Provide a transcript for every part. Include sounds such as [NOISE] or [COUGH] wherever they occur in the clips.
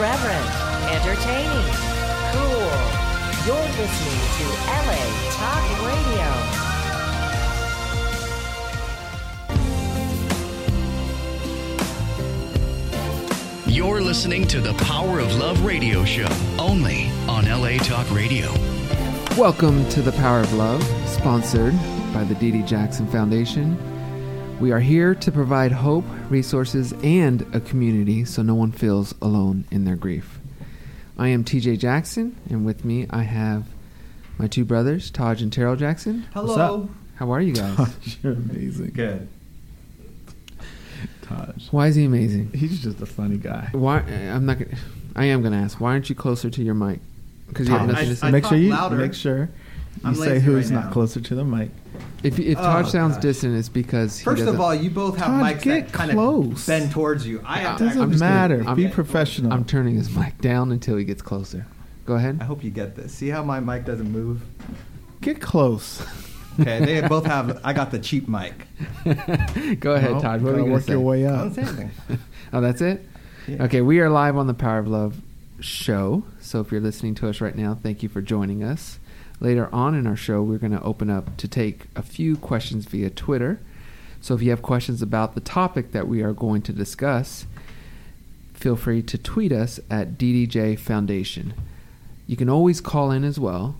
irreverent, entertaining, cool. You're listening to LA Talk Radio. You're listening to the Power of Love radio show only on LA Talk Radio. Welcome to the Power of Love, sponsored by the Dee Dee Jackson Foundation. We are here to provide hope, resources, and a community so no one feels alone in their grief. I am TJ Jackson, and with me I have my two brothers, Taj and Taryll Jackson. Hello. How are you guys? You're amazing. Good. Taj. Why is he amazing? He's just a funny guy. Why? Eh, I'm not. Gonna, I am going to ask. Why aren't you closer to your mic? Because you have Taj. nothing to say. I make sure talk you louder. make sure you I'm say lazy who's right not now. closer to the mic. if if uh, Oh, Taj sounds gosh. distant, it's because he First of all, you both have Todd, mics that kind close. of bend towards you. I uh, have to I'm Doesn't just gonna- matter. I'm- Be professional. I'm turning his mic down until he gets closer. Go ahead. I hope you get this. See how my mic doesn't move? Get close. Okay, they [LAUGHS] both have. I got the cheap mic. [LAUGHS] Go ahead, Well, Todd. What are gotta you work to say? your way up. don't say anything. Oh, that's it? Yeah. Okay, we are live on the Power of Love show. So if you're listening to us right now, thank you for joining us. Later on in our show, we're going to open up to take a few questions via Twitter. So if you have questions about the topic that we are going to discuss, feel free to tweet us at DDJ Foundation. You can always call in as well.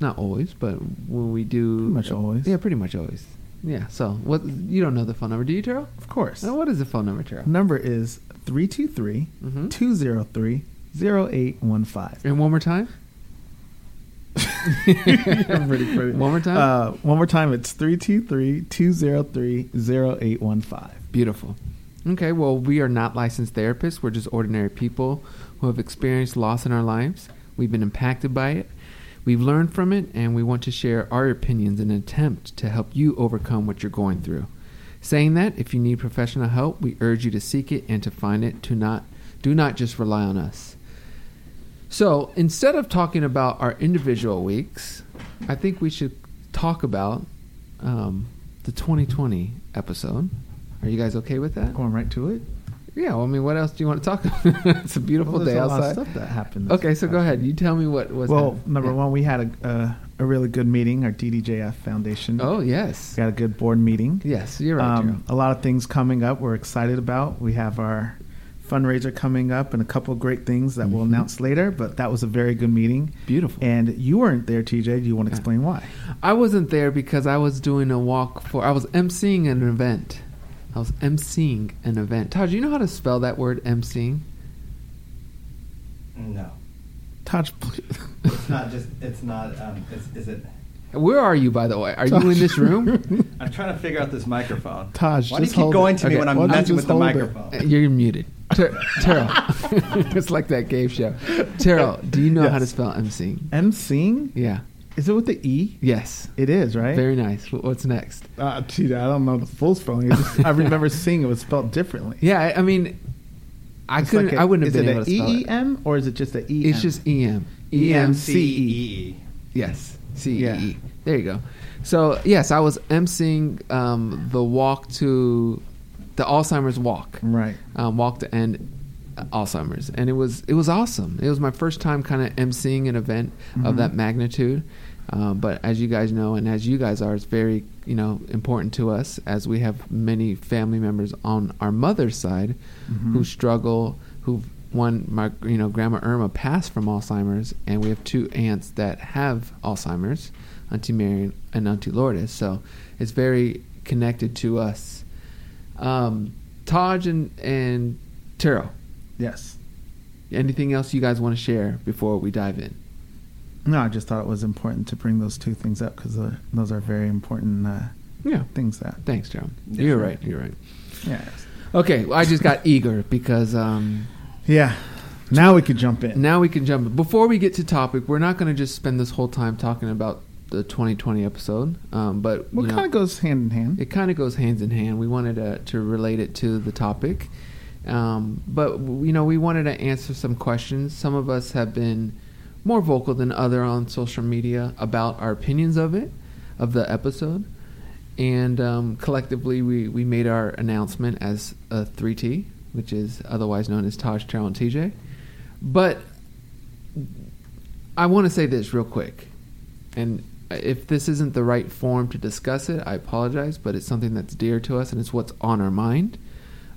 Not always, but when we do, Pretty much always. Yeah, pretty much always. Yeah. So what? You don't know the phone number, do you, Taryll? Of course. What is the phone number, Taryll? Number is 323 Mhm. 203 0815. And one more time. [LAUGHS] pretty, pretty. One more time? Uh, one more time. It's 323 203 0815. Beautiful. Okay, well, we are not licensed therapists. We're just ordinary people who have experienced loss in our lives. We've been impacted by it. We've learned from it, and we want to share our opinions in an attempt to help you overcome what you're going through. Saying that, if you need professional help, we urge you to seek it and to find it. To not do not just rely on us. So instead of talking about our individual weeks, I think we should talk about um, the 2020 episode. Are you guys okay with that? Going right to it. Yeah. Well, I mean, what else do you want to talk about? [LAUGHS] it's a beautiful Well, day a lot of outside. stuff that happened. Okay, so go ahead. You tell me what was. Well, happened. number Yeah. one, we had a, a a really good meeting. Our DDJF Foundation. Oh yes. We got a good board meeting. Yes, you're right. Um, a lot of things coming up. We're excited about. We have our fundraiser coming up and a couple of great things that we'll Mhm. announce later. But that was a very good meeting. Beautiful. And you weren't there, TJ. Do you want to Yeah. explain why? I wasn't there because I was doing a walk for. I was emceeing an event. I was emceeing an event. Todd, do you know how to spell that word emceeing? No, Touch. please. it's not just. It's not. Um, is, is it? Where are you, by the way? Are you in this room? [LAUGHS] I'm trying to figure out this microphone. Taj, Why do you keep going it. to me Okay, when I'm why don't you messing with the hold it? microphone? Uh, You're muted. Ter- Taryll. [LAUGHS] it's like that game show. Taryll, do you know how to spell emceeing? Emceeing? Yeah. Is it with the E? Yes. It is, right? Very nice. What's next? Uh, TJ, I don't know the full spelling. Just- I remember [LAUGHS] seeing it was spelled differently. Yeah, I, I mean, I It's couldn't. like a- I wouldn't have been able to spell it. Is it. EEM or is it just a EM? It's just EM. E M C C E E. E. Yes. C E Yeah. There you go. So yes, I was emceeing um, the walk to the Alzheimer's walk. Right. Um, walk to end Alzheimer's, and it was it was awesome. It was my first time kind of emceeing an event of Mhm. that magnitude. Um, but as you guys know, and as you guys are, it's very you know important to us as we have many family members on our mother's side Mhm. who struggle. Who one my you know grandma Irma passed from Alzheimer's, and we have two aunts that have Alzheimer's, Auntie Mary and Auntie Lourdes. So it's very connected to us. Um, Taj and and Taryll, Yes. anything else you guys want to share before we dive in? No, I just thought it was important to bring those two things up because uh, those are very important uh, Yeah. things that. Thanks. Yes, You're right. You're right. Yes. Okay, well, I just got eager because um, Yeah. Now we could jump in. now we can jump. in. Before we get to topic, we're not going to just spend this whole time talking about the 2020 episode, um, but What kind of goes hand in hand? it kind of goes hands in hand. We wanted to, to relate it to the topic, um, but you know, we wanted to answer some questions. Some of us have been more vocal than other on social media about our opinions of it, of the episode, and um, collectively we we made our announcement as a 3T, which is otherwise known as Taj, Taryll, and TJ. But I want to say this real quick, and if this isn't the right forum to discuss it, I apologize. But it's something that's dear to us, and it's what's on our mind.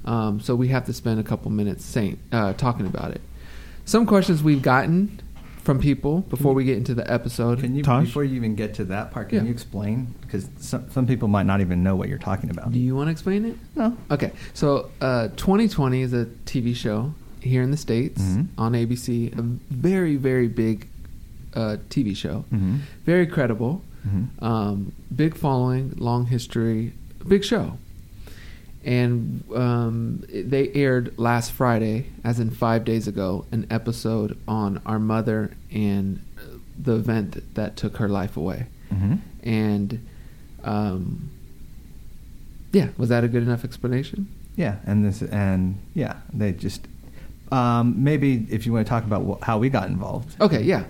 Um, so we have to spend a couple minutes saying, uh, talking about it. Some questions we've gotten from people before we get into the episode. Can you Tosh? before you even get to that part? Can Yeah. you explain? Because some some people might not even know what you're talking about. Do you want to explain it? No. Okay, so uh, 2020 is a TV show here in the states Mhm. on ABC. A very very big uh, TV show, Mhm. very credible, Mhm. um, big following, long history, big show. And um, they aired last Friday, as in five days ago, an episode on our mother and the event that took her life away. Mhm. And um, yeah, was that a good enough explanation? Yeah, and this and yeah, they just um, maybe if you want to talk about wh- how we got involved. Okay, yeah.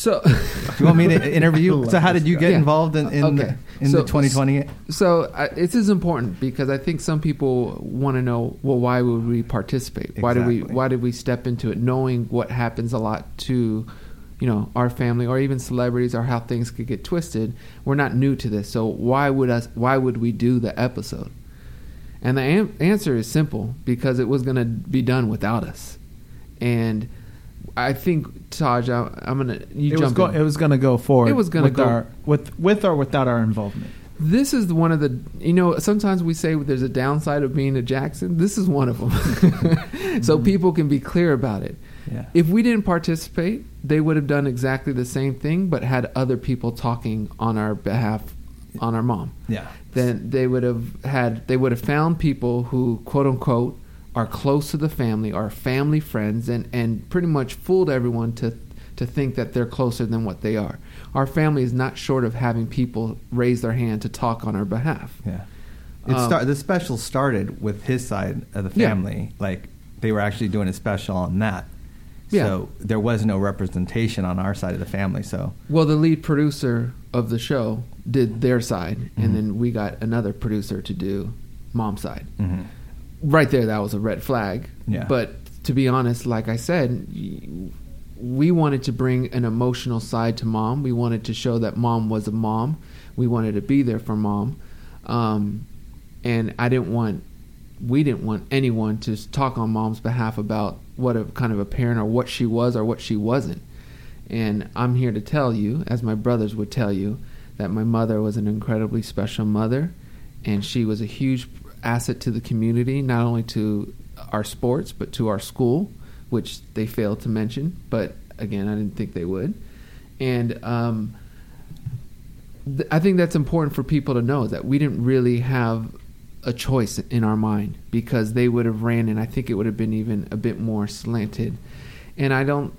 So, [LAUGHS] you want me to [LAUGHS] interview? So how did you get involved in, in, Okay. the, in So- the 2020? so uh, this is important because I think some people want to know, well, why would we participate? Why did we Why did we step into it, knowing what happens a lot to, you know, our family or even celebrities or how things could get twisted? We're not new to this, so why would us? Why would we do the episode? And the an- answer is simple because it was going to be done without us, and. I think Taj, I, I'm gonna you it was go, it was going to go forward. It was gonna with go- our, with with or without our involvement. This is one of the you know sometimes we say there's a downside of being a Jackson. This is one of them, [LAUGHS] so mm-hmm. people can be clear about it. Yeah. If we didn't participate, they would have done exactly the same thing, but had other people talking on our behalf on our mom. yeah. Then they would have had they would have found people who quote unquote are close to the family, are family friends, and and pretty much fooled everyone to to think that they're closer than what they are. Our family is not short of having people raise their hand to talk on our behalf. Yeah. It Um, start, the special started with his side of the Yeah. family. Like they were actually doing a special on that. Yeah. So there was no representation on our side of the family. So Well, the lead producer of the show did their side, Mhm. and then we got another producer to do mom's side. mhm. Right there, that was a red flag. Yeah. But to be honest, like I said, we wanted to bring an emotional side to mom. We wanted to show that mom was a mom. We wanted to be there for mom. Um, and I didn't want, we didn't want anyone to talk on mom's behalf about what a kind of a parent or what she was or what she wasn't. And I'm here to tell you, as my brothers would tell you, that my mother was an incredibly special mother, and she was a huge asset to the community, not only to our sports, but to our school, which they failed to mention. But again, I didn't think they would. And um, th- I think that's important for people to know that we didn't really have a choice in our mind because they would have ran, and I think it would have been even a bit more slanted. And I don't.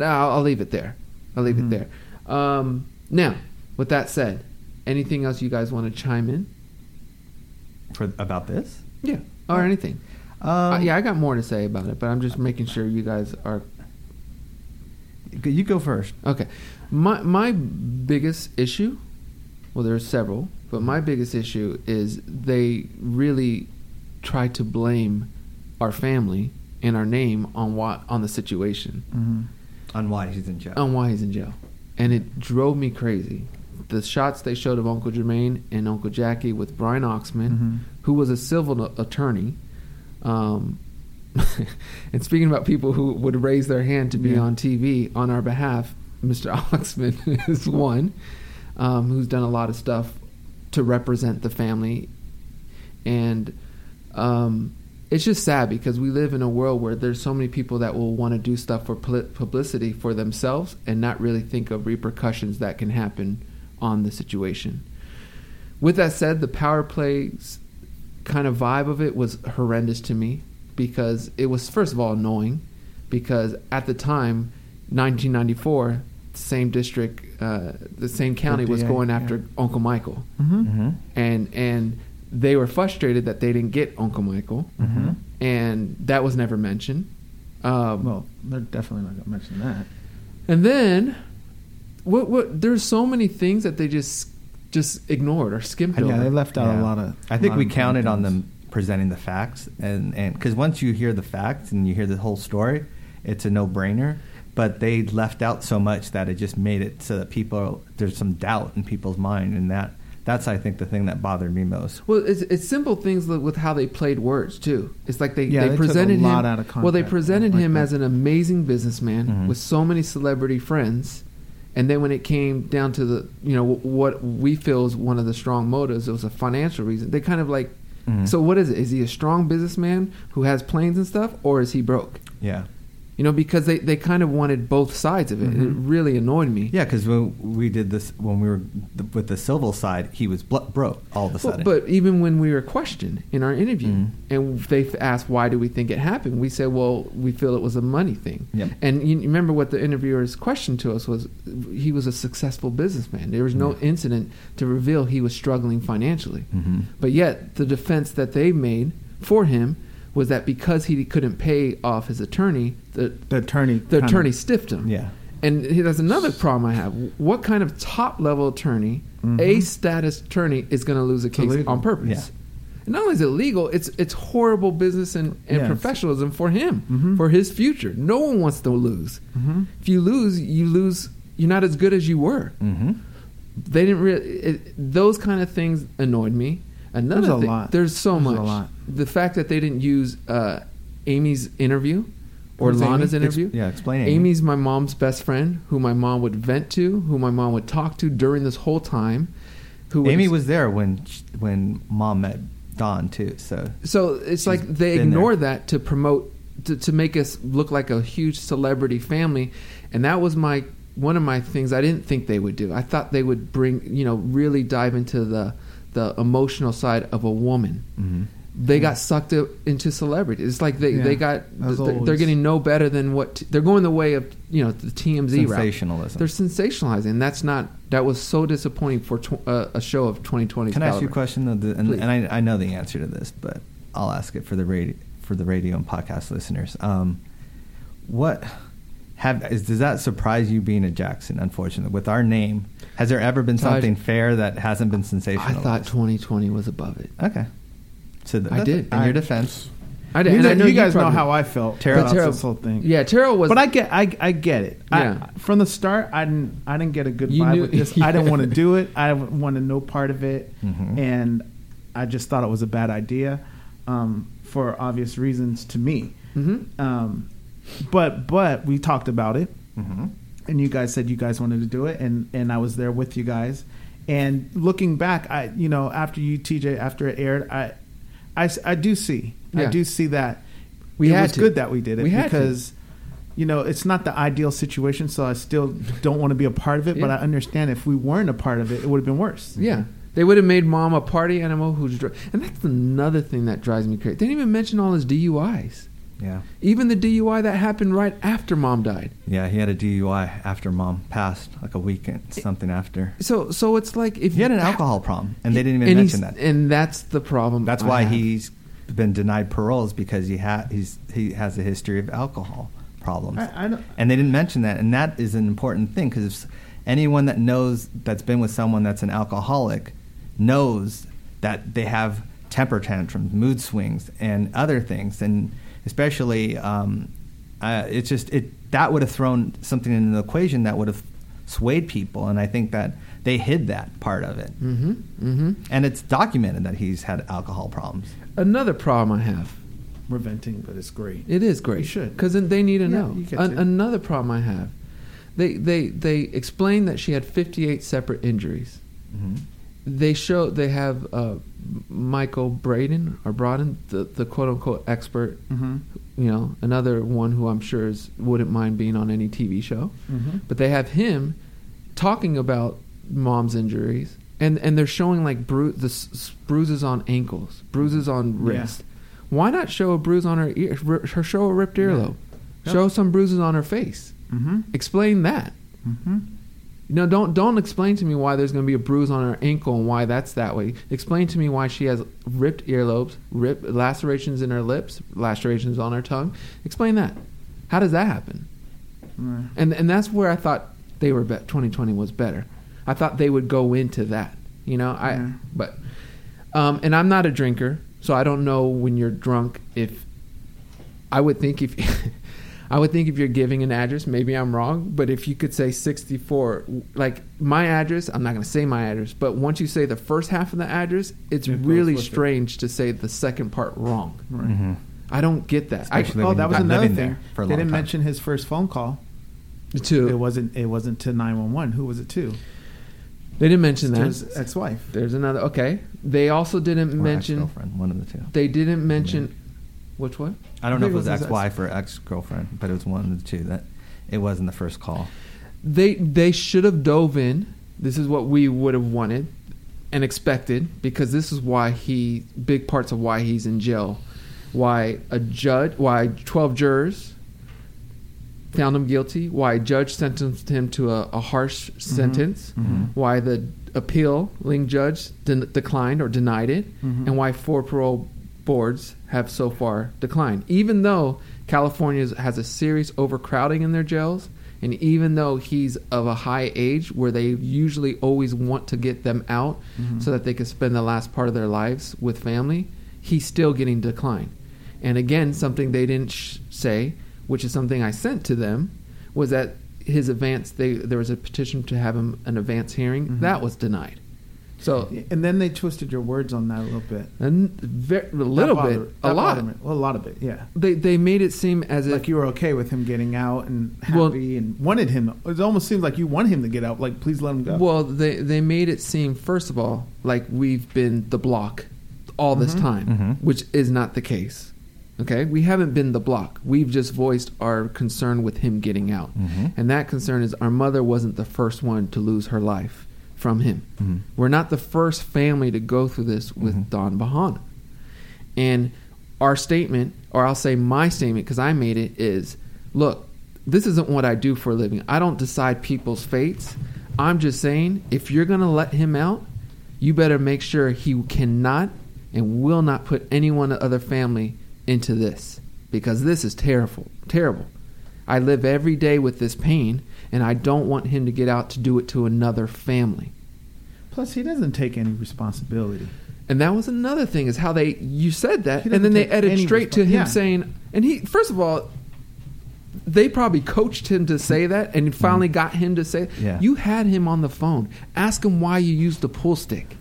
I'll, I'll leave it there. I'll leave Mhm. it there. Um, now, with that said, anything else you guys want to chime in? For about this, Yeah, or anything. um, Uh, yeah, I got more to say about it, but I'm just making sure you guys are you go first. okay. My my biggest issue, well, there's several, but my biggest issue is they really try to blame our family and our name on what on the situation. Mm-hmm. On why he's in jail. on why he's in jail. And it drove me crazy. The shots they showed of Uncle Jermaine and Uncle Jackie with Brian Oxman, Mhm. who was a civil attorney. Um, [LAUGHS] and speaking about people who would raise their hand to be Yeah. on TV on our behalf, Mr. [LAUGHS] Oxman is one um, who's done a lot of stuff to represent the family. And um, it's just sad because we live in a world where there's so many people that will want to do stuff for pub- publicity for themselves and not really think of repercussions that can happen on the situation. With that said, the power plays kind of vibe of it was horrendous to me because it was first of all annoying because at the time 1994 the same district uh, the same county was DA, going after yeah. Uncle Michael Mm-hmm. Mm-hmm. and and they were frustrated that they didn't get Uncle Michael, Mm-hmm. and that was never mentioned. Um, Well, they're definitely not going to mention that. and then what what there's so many things that they just just ignored or skimmed over. Yeah, they left out Yeah. a lot of. I think we of counted on them presenting the facts, and and because once you hear the facts and you hear the whole story, it's a no-brainer. But they left out so much that it just made it so that people there's some doubt in people's mind, and that that's I think the thing that bothered me most. Well, it's, it's simple things with how they played words too. It's like they, Yeah, they, they took a presented lot him. out of well, they context, presented like him that. as an amazing businessman Mhm. with so many celebrity friends, and then when it came down to the you know what we feel is one of the strong motives, it was a financial reason. They kind of like. Mhm. So what is it? Is he a strong businessman who has planes and stuff, or is he broke? Yeah, You know, because they, they kind of wanted both sides of it. and It Mhm. really annoyed me. yeah, because when we did this when we were th- with the civil side, he was blo- broke all of a Well, sudden. but even when we were questioned in our interview, Mhm. and they asked why do we think it happened, we said, well, we feel it was a money thing. Yep. And you remember what the interviewer's question to us was? He was a successful businessman. There was no Yeah. incident to reveal he was struggling financially. Mhm. But yet, the defense that they made for him was that because he couldn't pay off his attorney, the The attorney. the attorney stiffed him. Yeah. And that's another problem I have. What kind of top level attorney, Mhm. A status attorney, is going to lose a case on purpose? Yeah. And not only is it legal, it's it's horrible business and, and Yes. professionalism for him, Mhm. for his future. No one wants to lose. Mhm. If you lose, you lose. You're not as good as you were. hmm They didn't really. It, those kind of things annoyed me. Another There's a thing, lot. there's so There's a much. lot. The fact that they didn't use uh, Amy's interview or Who's Lana's Amy? interview. Ex- yeah, explain Amy. Amy's my mom's best friend, who my mom would vent to, who my mom would talk to during this whole time. Who Amy was there when when mom met Don too. So so it's like they ignore there. that to promote to, to make us look like a huge celebrity family, and that was my one of my things I didn't think they would do. I thought they would bring you know really dive into the the emotional side of a woman. mhm. They got sucked into celebrity. It's like they, yeah. they got they're, they're getting no better than what t- they're going the way of you know the TMZ route. sensationalism. They're sensationalizing. And that's not. That was so disappointing for tw- uh, a show of 2020. Can I ask you a question? Though, the, and and I, I know the answer to this, but I'll ask it for the radio for the radio and podcast listeners. Um, what have is, does that surprise you being a Jackson? Unfortunately, with our name, has there ever been Todd, something fair that hasn't been sensational? I thought 2020 was above it. Okay, so th- I did. In your defense, I You, did. and I know, you guys know how I felt Taryll- about Taryll- this whole thing. Yeah, Taryll was. but I get, I, I get it. Yeah. I, from the start, I didn't, I didn't get a good You vibe knew- with this. [LAUGHS] I didn't want to do it. I wanted no part of it, Mhm. and I just thought it was a bad idea, um, for obvious reasons to me. Mhm. Um, but, but we talked about it, hmm and you guys said you guys wanted to do it, and and I was there with you guys. And looking back, I you know after you TJ after it aired, I I, I do see I do see that We it had was to. good that we did it We to. because you know it's not the ideal situation, so I still don't want to be a part of it. But I understand if we weren't a part of it, it would have been worse. Yeah. They would have made mom a party animal who's. Dr- and that's another thing that drives me crazy. They didn't even mention all his DUIs. Yeah, Even the DUI that happened right after mom died. yeah. He had a DUI after mom passed, like a weekend, something after. So, so it's like if He had an you- alcohol problem, and they didn't even and mention that. And that's the problem. That's I why have. he's been denied paroles because he ha- he's he has a history of alcohol problems. I, I don't, and they didn't mention that, and that is an important thing because anyone that knows that's been with someone that's an alcoholic knows that they have temper tantrums, mood swings, and other things, and especially um, uh, it's just it that would have thrown something in the equation that would have swayed people, and I think that they hid that part of it, Mm-hmm. Mm-hmm. and it's documented that he's had alcohol problems. Another problem I have. we're venting, but it's great. It is great. You should. because they need to Yeah, know. you An- to. another problem I have. They they they explain that she had 58 separate injuries. Mm-hmm. They show they have uh, Michael Braden or Broden, the the quote unquote expert. Mm-hmm. You know, another one who I'm sure is wouldn't mind being on any TV show. Mm-hmm. But they have him talking about mom's injuries, and and they're showing like bru- the s- bruises on ankles, bruises on Yeah. wrist. Why not show a bruise on her ear? Her show a ripped earlobe. Yep. Show some bruises on her face. Mm-hmm. Explain that. No, don't don't explain to me why there's going to be a bruise on her ankle and why that's that way. Explain to me why she has ripped earlobes, rip lacerations in her lips, lacerations on her tongue. Explain that. How does that happen? And and that's where I thought they were bet 2020 was better. I thought they would go into that. You know, I Yeah. but um and I'm not a drinker, so I don't know when you're drunk if I would think if [LAUGHS] I would think if you're giving an address, maybe I'm wrong, but if you could say 64, like my address, I'm not going to say my address, but once you say the first half of the address, it's It really with it. strange to say the second part wrong. Right. Mhm. I don't get that. I, Especially Oh, that was another thing. for a they didn't time. mention his first phone call. too. It wasn't. It wasn't to nine one one. Who was it to? They didn't mention To that. his ex-wife. There's another. Okay. They also didn't Or mention. ex-girlfriend, one of the two. They didn't mention. Which one? I don't know if it was was ex-wife or ex-girlfriend, but it was one of the two. That it wasn't the first call. They they should have dove in. This is what we would have wanted and expected because this is why he big parts of why he's in jail. Why a judge? Why twelve jurors found him guilty? Why a judge sentenced him to a, a harsh sentence? Mhm. Why the appealing judge den- declined or denied it? Mhm. And why four parole boards have so far declined, even though California has a serious overcrowding in their jails. And even though he's of a high age where they usually always want to get them out Mhm. so that they can spend the last part of their lives with family, he's still getting declined. And again, something they didn't sh- say, which is something I sent to them, was that his advance, they, there was a petition to have him an advance hearing. Mhm. That was denied. So, And then they twisted your words on that a little bit. and very, a little That bit, a lot. me. Well, a lot of it. Yeah. They, they made it seem as if you were okay with him getting out and Well- happy and wanted him. It almost seemed like you want him to get out. Like, please let him go. Well, they they made it seem first of all like we've been the block all this Mhm. time, Mhm. which is not the case. Okay, we haven't been the block. We've just voiced our concern with him getting out, Mhm. and that concern is our mother wasn't the first one to lose her life from him. Mhm. We're not the first family to go through this with Mhm. Don Bohana. And our statement, or I'll say my statement because I made it, is look, this isn't what I do for a living. I don't decide people's fates. I'm just saying, if you're going to let him out, you better make sure he cannot and will not put anyone other family into this because this is terrible. Terrible. I live every day with this pain, and I don't want him to get out to do it to another family. Plus, he doesn't take any responsibility. And that was another thing is how they you said that, and then they edited straight to him yeah. saying, and he first of all, they probably coached him to say that, and finally got him to say, Mm-hmm. Yeah. you had him on the phone. Ask him why you used the pull stick.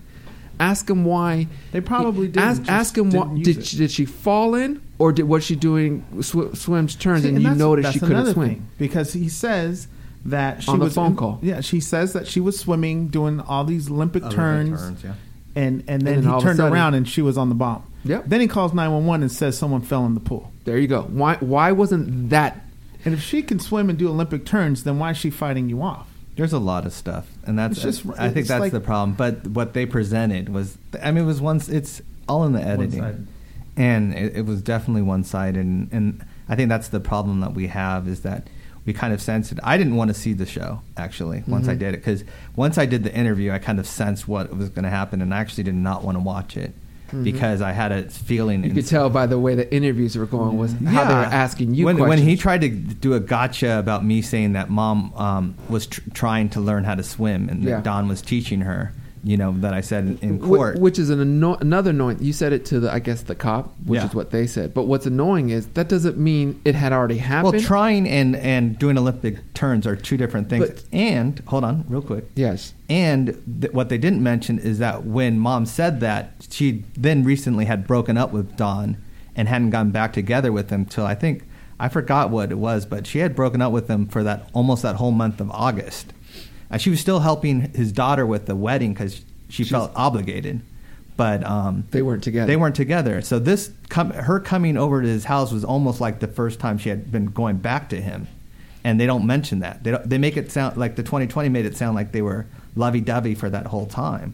Ask him why. They probably didn't, Ask, ask him what did she, did she fall in, or did was she doing sw- swims turns, See, and, you that's- noticed she couldn't swim? thing, because he says that she On the was phone in- call. Yeah, she says that she was swimming, doing all these Olympic Olympic turns, turns, yeah. and and then then he of turned sudden- around and she was on the bomb. Yep. Then he calls nine one one and says someone fell in the pool. There you go. Why why wasn't that? And if she can swim and do Olympic turns, then why is she fighting you off? There's a lot of stuff, and that's just- I think that's like- the problem. But what they presented was, I mean, it was once it's all in the editing, One-sided. and it, it was definitely one sided. And, and I think that's the problem that we have is that we kind of sensed it. I didn't want to see the show actually once I Mhm. did it because once I did the interview, I kind of sensed what was going to happen, and I actually did not want to watch it Mhm. because I had a feeling. You could tell by the way the interviews were going was how they were asking you when, questions. when he tried to do a gotcha about me saying that mom um, was tr- trying to learn how to swim and Yeah. that Don was teaching her, you know, that I said in, court. which is an anno- another annoying. You said it to the, I guess, the cop, which Yeah. is what they said. But what's annoying is that doesn't mean it had already happened. well, trying and, and doing Olympic turns are two different things. But- and hold on, real quick. yes, And th- what they didn't mention is that when mom said that, she then recently had broken up with Don and hadn't gotten back together with him till I think I forgot what it was, but she had broken up with him for that almost that whole month of August. Uh, she was still helping his daughter with the wedding because she She's- felt obligated, but um, they weren't together. they weren't together. So this com- her coming over to his house was almost like the first time she had been going back to him, and they don't mention that. They don't, they make it sound like the 2020 made it sound like they were lovey-dovey for that whole time.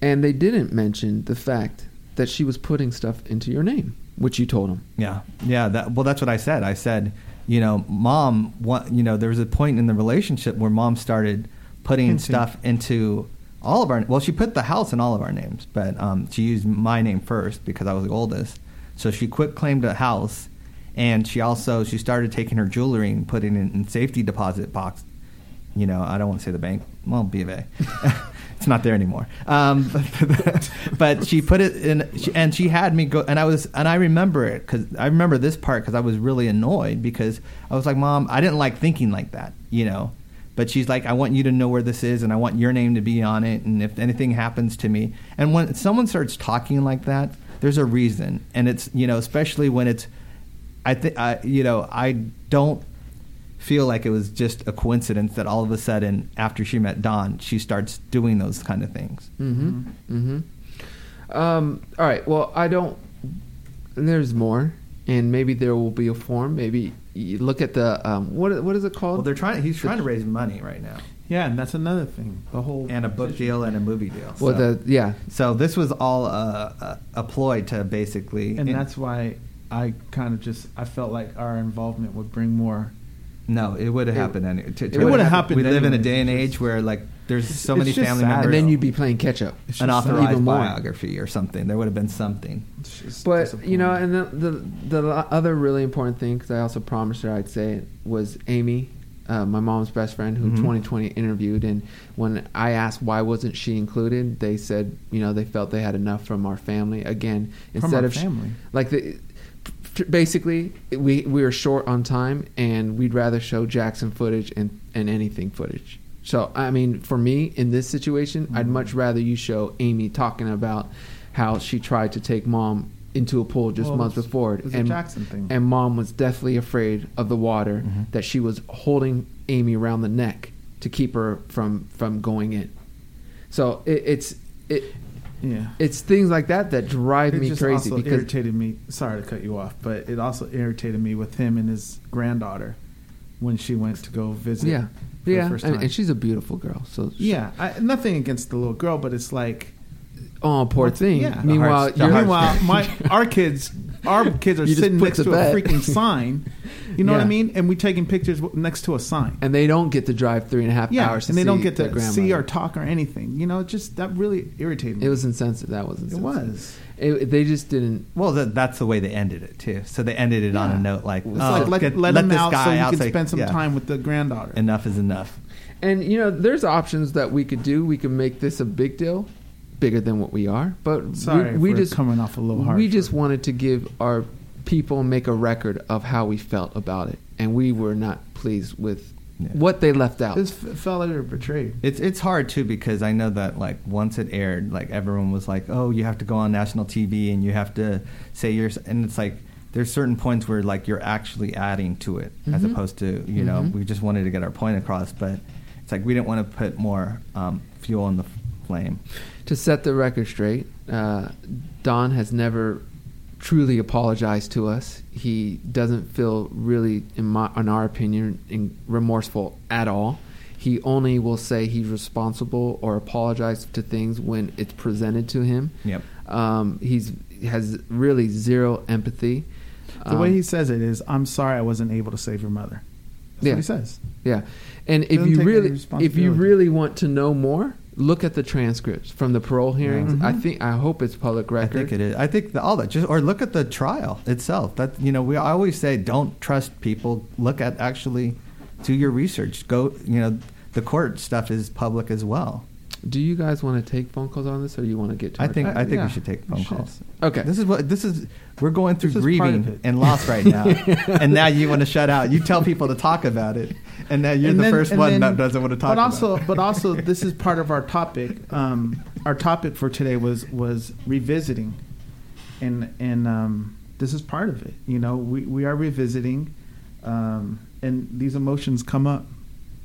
and they didn't mention the fact that she was putting stuff into your name, which you told them. Yeah, yeah. That, well, that's what I said. I said, you know, mom. What, you know, there was a point in the relationship where mom started putting Hinting. [LAUGHS] stuff into all of our. Well, she put the house in all of our names, but um, she used my name first because I was the oldest. So she quit claimed a house, and she also she started taking her jewelry and putting it in safety deposit box You know, I don't want to say the bank. Well, B of A. [LAUGHS] it's not there anymore. Um, but, [LAUGHS] but she put it in, she, and she had me go. And I was, and I remember it because I remember this part because I was really annoyed because I was like, "Mom, I didn't like thinking like that." You know. But she's like, I want you to know where this is, and I want your name to be on it. And if anything happens to me, and when someone starts talking like that, there's a reason, and it's you know, especially when it's, I think, I you know, I don't feel like it was just a coincidence that all of a sudden after she met Don, she starts doing those kind of things. Mm-hmm. Mm-hmm. Um, all right. Well, I don't. There's more, and maybe there will be a form. Maybe you look at the um, what what is it called? Well, they're trying. He's trying to raise money right now, Yeah, and that's another thing. The whole and a book deal and a movie deal. well, so. the yeah. So this was all uh, a, a ploy to basically, and that's why I kind of just I felt like our involvement would bring more. No, it would have happened. Any, to, to It would've happened We live in a day and age where like there's so many family sad. members. And then you'd be playing catch up. It's an just sad. authorized Even more. biography or something. There would have been something. But you know, and the the, the other really important thing, because I also promised her I'd say it, was Amy, uh, my mom's best friend, who Mhm. 2020 interviewed. And when I asked why wasn't she included, they said you know they felt they had enough from our family. Again, From instead our of sh- family. like the. Basically, we we were short on time, and we'd rather show Jackson footage and, and anything footage. So, I mean, for me in this situation, I'd Mhm. much rather you show Amy talking about how she tried to take mom into a pool just Well, months it's- before, it's a and Jackson thing. and mom was deathly afraid of the water Mhm. that she was holding Amy around the neck to keep her from from going in. So it, it's it yeah. it's things like that that drive It me just crazy also because irritated me. Sorry to cut you off, but it also irritated me with him and his granddaughter when she went to go visit. yeah for yeah the first and, time. and she's a beautiful girl. So she- yeah. I, nothing against the little girl, but it's like oh poor What's- thing. yeah. Meanwhile, hearts- you're, Meanwhile, my [LAUGHS] our kids, our kids are You just sitting put next to to, bed. a freaking sign. You know what I mean? And we taking pictures w- next to a sign. and they don't get to drive three and a half yeah, hours, to and they don't see get their to grandmother. see or talk or anything. You know, just that really irritated me. It was insensitive. That was It insensitive. was. It, they just didn't. Well, that, that's the way they ended it too. So they ended it on Yeah. a note like, It's oh, like let, get- let, him this out so guy you out can so- spend some yeah. time with the granddaughter. Enough is enough. And you know, there's options that we could do. We could make this a big deal, bigger than what we are. But Sorry, we, we if we're just coming off a little hard. we for- just wanted to give our people make a record of how we felt about it, and we were not pleased with Yeah. what they left out. this felt like they were betrayed. It's it's hard too because I know that like once it aired, like everyone was like, "Oh, you have to go on national TV and you have to say yours," and it's like there's certain points where like you're actually adding to it as Mhm. opposed to you know Mhm. we just wanted to get our point across, but it's like we didn't want to put more um, fuel on the flame. to set the record straight, uh, Don has never truly apologized to us. He doesn't feel really, in, my, in our opinion, in, remorseful at all. He only will say he's responsible or apologize to things when it's presented to him. Yep. Um, he's has really zero empathy. The way Um, he says it is, "I'm sorry I wasn't able to save your mother." That's Yeah. what he says. Yeah, and if you really, if you really want to know more, look at the transcripts from the parole hearings. Mhm. I think I hope it's public record. I think it is. I think the, all that just or look at the trial itself. That you know we I always say don't trust people. Look at actually do your research. Go you know the court stuff is public as well. Do you guys want to take phone calls on this, or do you want to get? To I our- think I think yeah, we should take phone should. calls. Okay. This is what this is. We're going through This is part of grieving and loss right now, [LAUGHS] and now you want to shut out. You tell people to talk about it, and now you're And the then- first one then- that doesn't want to talk. But also, about it. but also, [LAUGHS] this is part of our topic. Um, our topic for today was was revisiting, and and um, this is part of it. You know, we we are revisiting, um, and these emotions come up.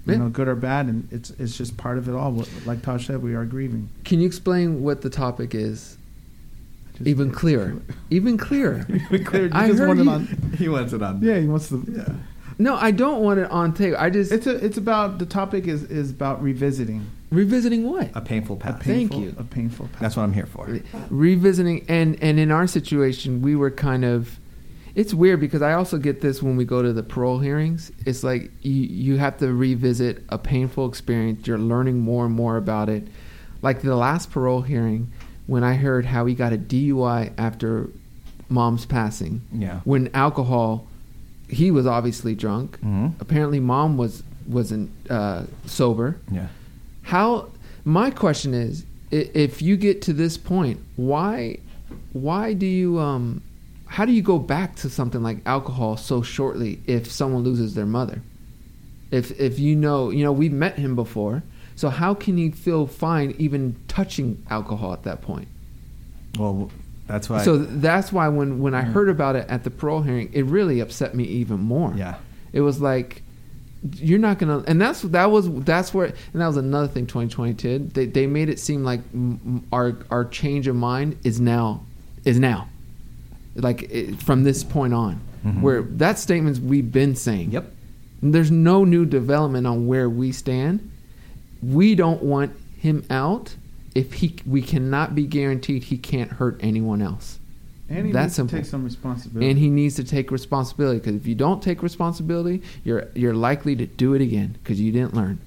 You Yeah. know, good or bad, and it's it's just part of it all. Like Tosh said, we are grieving. Can you explain what the topic is? Just- Even clearer. [LAUGHS] Even clearer. [LAUGHS] Even clearer. You I just heard want it on- he wants it on. Yeah, he wants to. Yeah. No, I don't want it on tape. I just It's a, it's about the topic is is about revisiting revisiting what? A painful a past. Thank you. a painful past. That's what I'm here for. revisiting and and in our situation we were kind of it's weird because I also get this when we go to the parole hearings. It's like you you have to revisit a painful experience. You're learning more and more about it. Like the last parole hearing, when I heard how he got a DUI after mom's passing, Yeah. when alcohol, he was obviously drunk. Mhm. Apparently, mom was wasn't uh, sober. Yeah. How? My question is, if you get to this point, why, why do you um, how do you go back to something like alcohol so shortly if someone loses their mother? If if you know, you know, we've met him before, so how can he feel fine even touching alcohol at that point? Well, that's why. So that's why when when I heard about it at the parole hearing, it really upset me even more. yeah. It was like you're not gonna, and that's that was that's where, and that was another thing 2020 did. They they made it seem like mm, mm, our our change of mind is now is now, like it, from this point on, Mhm. where that statements we've been saying. Yep. There's no new development on where we stand. We don't want him out if he we cannot be guaranteed he can't hurt anyone else. And he That's needs simple. to take some responsibility. And he needs to take responsibility because if you don't take responsibility, you're you're likely to do it again because you didn't learn.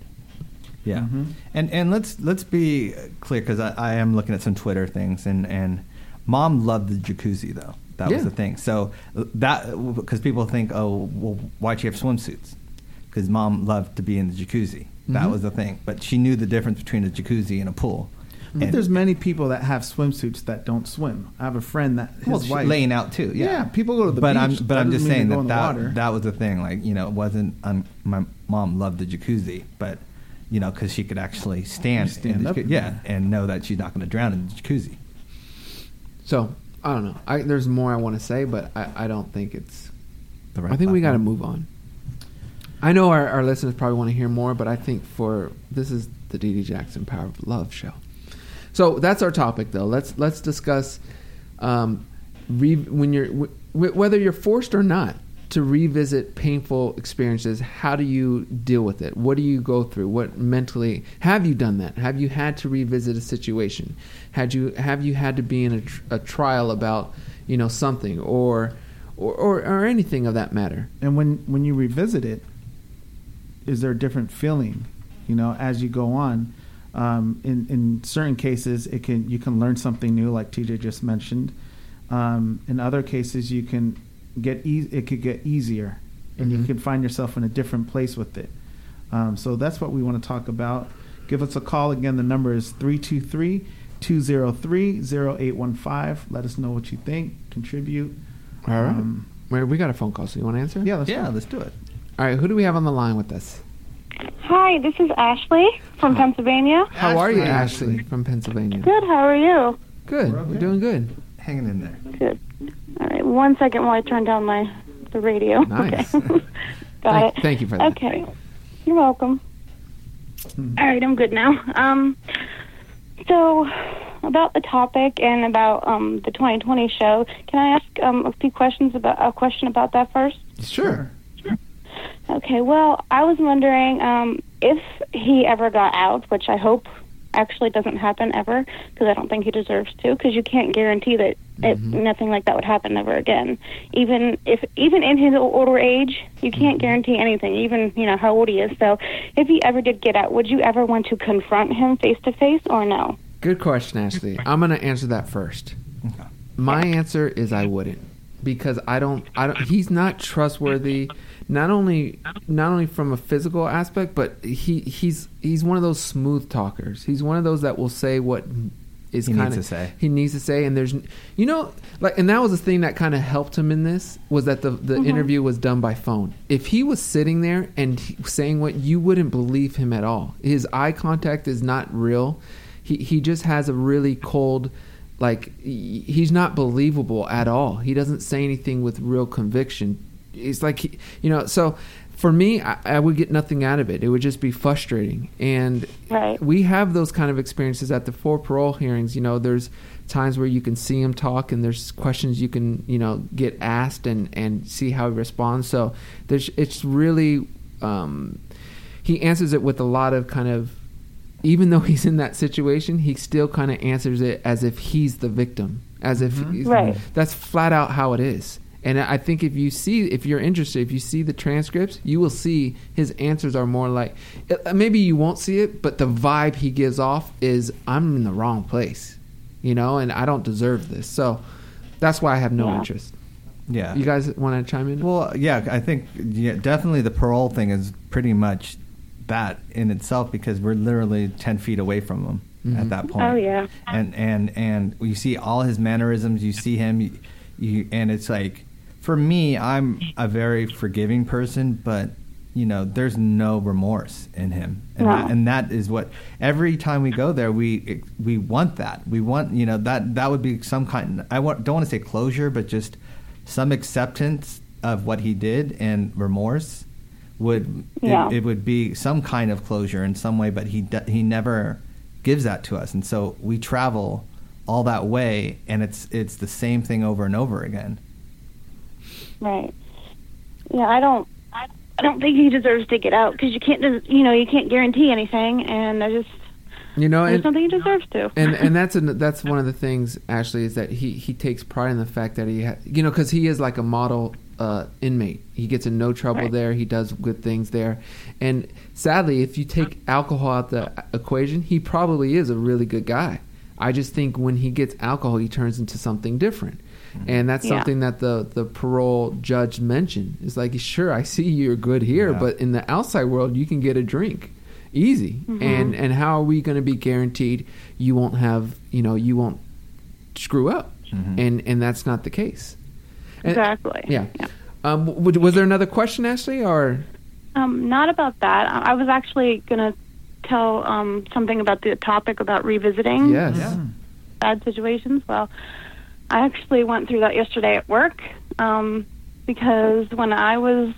Yeah, Mhm. and and let's let's be clear because I, I am looking at some Twitter things and and mom loved the jacuzzi though that Yeah. was the thing. So that because people think oh well why'd you have swimsuits? Because mom loved to be in the jacuzzi. That Mhm. was the thing. But she knew the difference between a jacuzzi and a pool. But And- there's many people that have swimsuits that don't swim. I have a friend that his well, wife laying out too. Yeah, Yeah, people go to the but beach. I'm but I'm just saying that that, water. that was the thing. Like you know, it wasn't um, my mom loved the jacuzzi, but you know, because she could actually stand, stand in the up jacuzzi, yeah, and know that she's not going to drown in the jacuzzi. So I don't know. I, there's more I want to say, but I, I don't think it's. The right I think we got to move on. I know our, our listeners probably want to hear more, but I think for this is the Dee Jackson Power of Love show. So that's our topic, though. Let's let's discuss um, re- when you're w- whether you're forced or not to revisit painful experiences. How do you deal with it? What do you go through? What mentally have you done that? Have you had to revisit a situation? Had you have you had to be in a, tr- a trial about you know something or or, or or anything of that matter? and when when you revisit it, is there a different feeling? You know, as you go on. Um, in in certain cases, it can you can learn something new, like TJ just mentioned. Um, in other cases, you can get e- it could get easier, and you Mhm. can find yourself in a different place with it. Um, so that's what we want to talk about. Give us a call again. The number is 323 203 0815. Let us know what you think. Contribute. All right. Um, Wait, we got a phone call, so you want to answer? yeah, let's yeah, go. let's do it. All right. Who do we have on the line with us? Hi, this is Ashley from Pennsylvania. How are you, Ashley. Ashley, from Pennsylvania? Good, how are you? Good. We're We're, doing good. Hanging in there. Good. All right, one second while I turn down my the radio. Nice. Okay. [LAUGHS] Got Thank- it. thank you for that. Okay. You're welcome. Mhm. All right, I'm good now. Um, so about the topic and about um the 2020 show, can I ask um a few questions about a question about that first? Sure. Okay, well, I was wondering um, if he ever got out, which I hope actually doesn't happen ever, because I don't think he deserves to, because you can't guarantee that it, Mhm. nothing like that would happen ever again. Even if, even in his older age, you can't guarantee anything, even you know how old he is. So, if he ever did get out, would you ever want to confront him face to face, or no? Good question, Ashley. I'm going to answer that first. My answer is I wouldn't because I don't I don't he's not trustworthy not only not only from a physical aspect but he he's he's one of those smooth talkers. He's one of those that will say what is He kind needs of to say. he needs to say and there's you know like and that was the thing that kind of helped him in this was that the the mm-hmm. interview was done by phone. If he was sitting there and he- saying what you wouldn't believe him at all. His eye contact is not real. He he just has a really cold like he's not believable at all. He doesn't say anything with real conviction. It's like he, you know. So for me, I, I would get nothing out of it. It would just be frustrating. And Right. we have those kind of experiences at the four parole hearings. You know, there's times where you can see him talk, and there's questions you can you know get asked and and see how he responds. So there's it's really um, he answers it with a lot of kind of even though [LAUGHS] he's in that situation, he still kind of answers it as if he's the victim, as if he's, Right. that's flat out how it is. And I think if you see, if you're interested, if you see the transcripts, you will see his answers are more like uh, maybe you won't see it, but the vibe he gives off is I'm in the wrong place, you know, and I don't deserve this. So that's why I have no Yeah. interest. Yeah. You guys want to chime in? Well, yeah, I think yeah, definitely the parole thing is pretty much that in itself because we're literally ten feet away from him Mhm. at that point. Oh, yeah. and and and you see all his mannerisms. You see him, you, you and it's like for me, I'm a very forgiving person, but you know, there's no remorse in him, and No. that, and that is what every time we go there, we we want that. We want you know that that would be some kind. I want, don't want to say closure, but just some acceptance of what he did and remorse would Yeah. it, it would be some kind of closure in some way. But he he never gives that to us, and so we travel all that way, and it's it's the same thing over and over again. Right. Yeah, I don't. I, I don't think he deserves to get out because you can't. You know, you can't guarantee anything, and I just. You know, and, just he deserves to. and and that's an, that's one of the things Ashley is that he he takes pride in the fact that he ha- you know because he is like a model uh, inmate. He gets in no trouble Right. there. He does good things there, and sadly, if you take alcohol out the equation, he probably is a really good guy. I just think when he gets alcohol, he turns into something different. And that's Yeah. something that the, the parole judge mentioned. It's like, sure, I see you're good here, Yeah. but in the outside world, you can get a drink easy. Mhm. And and how are we going to be guaranteed you won't have you know you won't screw up? Mhm. And and that's not the case. And- exactly. Yeah. Um, w- was there another question, Ashley, or Um, not about that. I I was actually gonna tell um something about the topic about revisiting yes? Yeah. bad situations. Well, I actually went through that yesterday at work um, because when I was,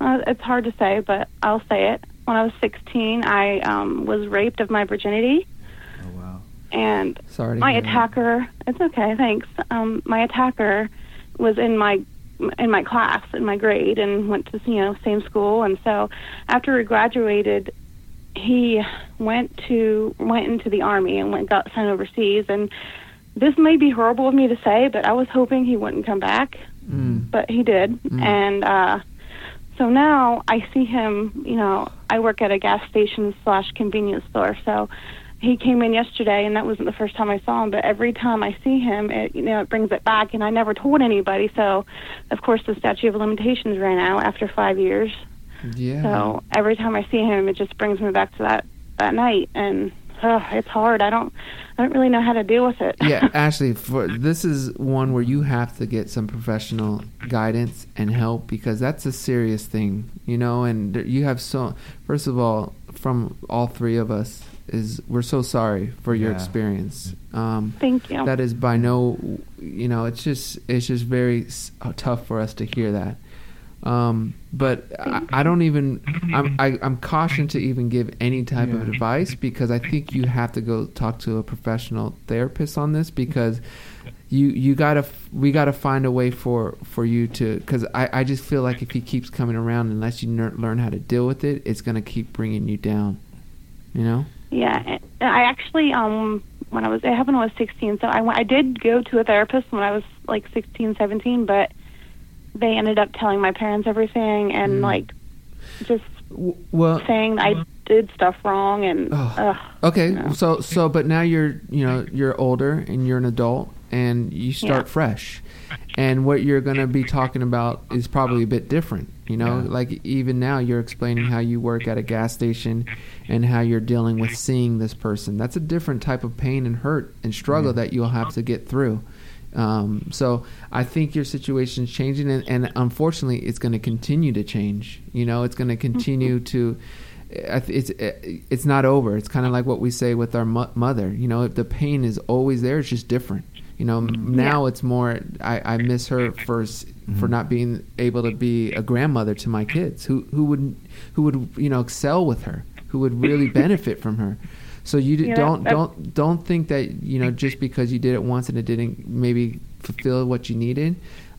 uh, it's hard to say, but I'll say it. When I was 16, I um, was raped of my virginity, Oh wow. and Sorry. my hear that. attacker. It's okay, thanks. Um, my attacker was in my in my class in my grade and went to you know same school, and so after we graduated, he went to went into the army and went got sent overseas and this may be horrible of me to say but i was hoping he wouldn't come back Mm. but he did Mm. and uh so now i see him you know i work at a gas station slash convenience store so he came in yesterday and that wasn't the first time i saw him but every time i see him it you know it brings it back and i never told anybody so of course the statute of limitations ran out after five years Yeah. so every time I see him, it just brings me back to that that night, and uh, it's hard. I don't I don't really know how to deal with it. yeah, [LAUGHS] Ashley, for this is one where you have to get some professional guidance and help because that's a serious thing, you know. And you have so. First of all, from all three of us, is we're so sorry for your Yeah. experience. Um, Thank you. that is by no, you know, it's just it's just very s- uh, tough for us to hear that. Um, but I, I don't even. I'm I, I'm cautioned to even give any type of advice because I think you have to go talk to a professional therapist on this because you you gotta we gotta find a way for for you to because I I just feel like if he keeps coming around unless you ner- learn how to deal with it, it's gonna keep bringing you down. You know. Yeah, I actually um when I was it happened when I was 16. So I went, I did go to a therapist when I was like 16, 17, but they ended up telling my parents everything and Mm. like just W- well, saying I did stuff wrong and Oh. ugh, Okay, No. so so but now you're you know you're older and you're an adult and you start Yeah. fresh, and what you're gonna be talking about is probably a bit different. You know, Yeah. like even now you're explaining how you work at a gas station and how you're dealing with seeing this person. That's a different type of pain and hurt and struggle that you'll have to get through. Um, so I think your situation's changing, and, and unfortunately, it's going to continue to change. You know, it's going to continue mm-hmm. to. I th- It's it's not over. It's kind of like what we say with our mo- mother. You know, if the pain is always there, it's just different. You know, m mm-hmm. now it's more. I, I miss her for s for mm-hmm. not being able to be a grandmother to my kids. Who who would who would you know excel with her? Who would really benefit from her? So you d- Yeah, don't that- don't don't think that you know just because you did it once and it didn't maybe fulfill what you needed.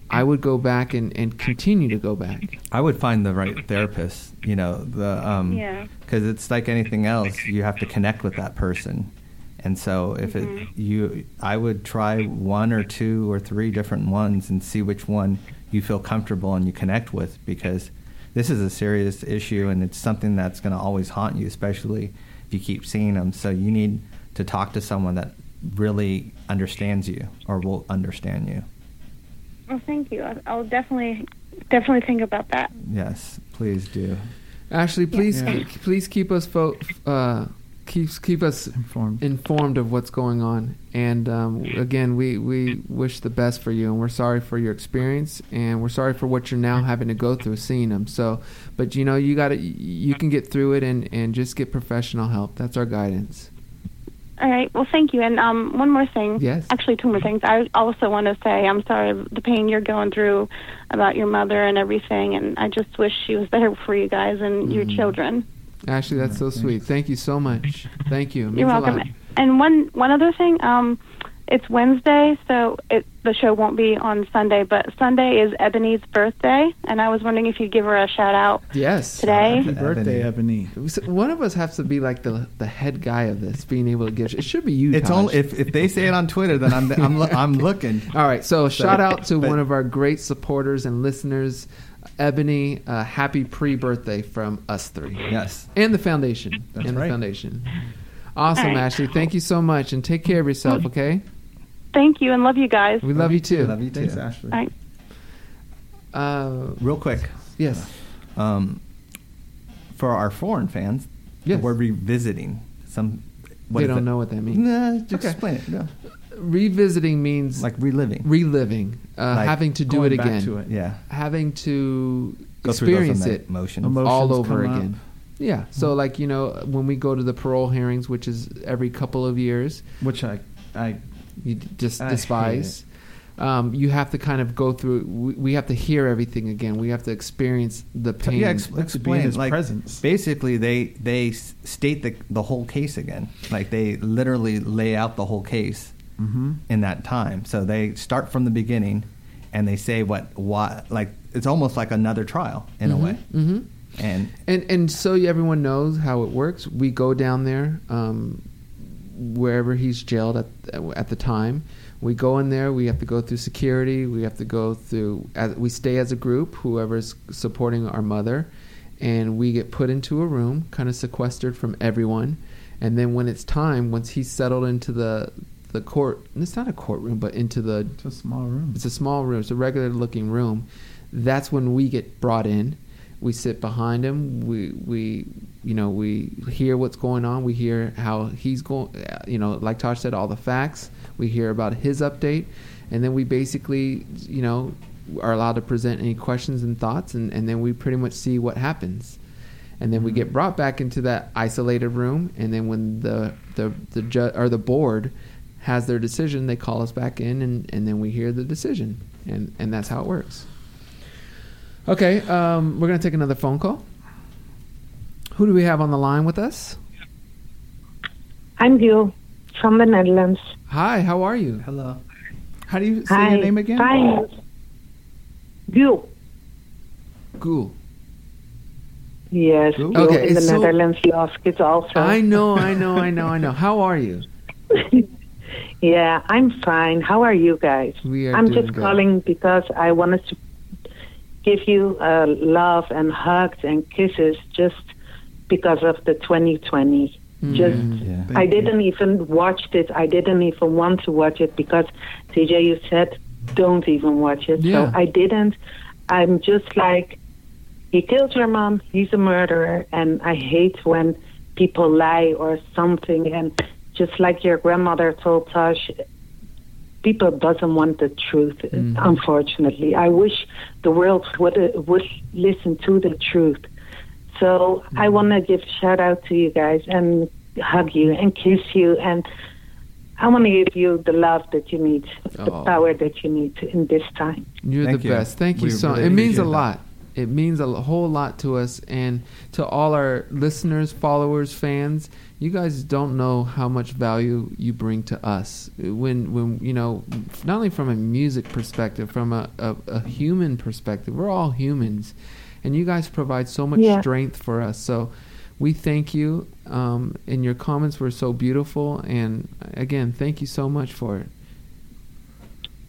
I would go back and, and continue to go back. I would find the right therapist. You know, the um, Yeah. because it's like anything else. You have to connect with that person, and so if it you, I would try one or two or three different ones and see which one you feel comfortable and you connect with because this is a serious issue and it's something that's going to always haunt you, especially if you keep seeing them. So you need to talk to someone that really understands you or will understand you. well, thank you. I- I'll definitely definitely think about that. Yes, please do. Ashley, please Yeah. keep, please keep us fo- uh, keep keep us Informed. informed of what's going on. And um, again, we we wish the best for you, and we're sorry for your experience, and we're sorry for what you're now having to go through seeing them. So, but you know, you got to you can get through it, and and just get professional help. That's our guidance. All right. Well, thank you. And um, one more thing. Yes. Actually, two more things. I also want to say I'm sorry of the pain you're going through about your mother and everything, and I just wish she was [LAUGHS] there for you guys and your Mhm. children. Ashley, that's so sweet. Thank you so much. Thank you. You're welcome. And one one other thing, um, it's Wednesday, so it, the show won't be on Sunday. But Sunday is Ebony's birthday, and I was wondering if you'd give her a shout out Yes. today. Happy birthday, Ebony. One of us has to be like the the head guy of this, being able to give. It should be you. It's Taj. only if, if they say it on Twitter, then I'm I'm I'm looking. [LAUGHS] All right, so shout out to but- one of our great supporters and listeners, Ebony. Uh, happy pre-birthday from us three. Yes. and the foundation. That's and right. the foundation. Awesome, All right. Ashley. Thank you so much, and take care of yourself. Okay, Thank you, and love you guys. we love you too. Love you too. Thanks, Ashley. All right. Uh, Real quick, yes, um, for our foreign fans, Yes. the word revisiting. Some what they don't it? know what that means. Nah, just Okay. explain it. No. Revisiting means Like reliving. reliving, uh, Like having to do Going it back again, to it. yeah. having to Go through experience it emotions. Emotions all over come up. again. Yeah. So, like you know, when we go to the parole hearings, which is every couple of years, Which I, I you d- just I despise. Um, you have to kind of go through. We, we have to hear everything again. We have to experience the pain. yeah, ex- explain. his like presence. basically, they they state the the whole case again. Like they literally lay out the whole case mm-hmm. in that time. So they start from the beginning, and they say what why like it's almost like another trial in a way. hmm And And and so everyone knows how it works. We go down there, um, wherever he's jailed at at the time. We go in there. We have to go through security. We have to go through. As, we stay as a group. Whoever's supporting our mother, and we get put into a room, kind of sequestered from everyone. And then when it's time, once he's settled into the the court, and it's not a courtroom, but into the It's a small room. it's a small room. It's a regular looking room. That's when we get brought in. We sit behind him. We we you know we hear what's going on. We hear how he's going. You know, like Taj said, all the facts. We hear about his update, and then we basically you know are allowed to present any questions and thoughts, and, and then we pretty much see what happens. And then we get brought back into that isolated room, and then when the the the ju- or the board has their decision, they call us back in, and, and then we hear the decision, and and that's how it works. Okay, um, we're gonna take another phone call. Who do we have on the line with us? I'm Gil from the Netherlands. Hi, how are you? hello. How do you say Hi. your name again? Hi. Gil. Cool. Yes, Gil? Gil Okay, in the so- Netherlands. You ask it also. I know, I know, I know, I know. [LAUGHS] How are you? yeah, I'm fine. How are you guys? We are I'm doing just good. calling because I wanted to give you uh, love and hugs and kisses just because of the 2020. Mm. Just Yeah. I didn't even watch it. I didn't even want to watch it because TJ, you said don't even watch it. Yeah. So I didn't. I'm just like he killed your mom. He's a murderer, and I hate when people lie or something. And just like your grandmother told Taj, people doesn't want the truth. Mhm. Unfortunately, I wish the world would uh, would listen to the truth. So I mm. want to give shout out to you guys and hug you and kiss you and I want to give you the love that you need, the Oh. power that you need in this time. You're Thank the you. best. Thank you so. really it means a appreciate that. lot. It means a whole lot to us and to all our listeners, followers, fans. You guys don't know how much value you bring to us. When when you know, not only from a music perspective, from a, a, a human perspective. We're all humans, and you guys provide so much Yeah. strength for us. So. We thank you, um, and your comments were so beautiful. And again, thank you so much for it.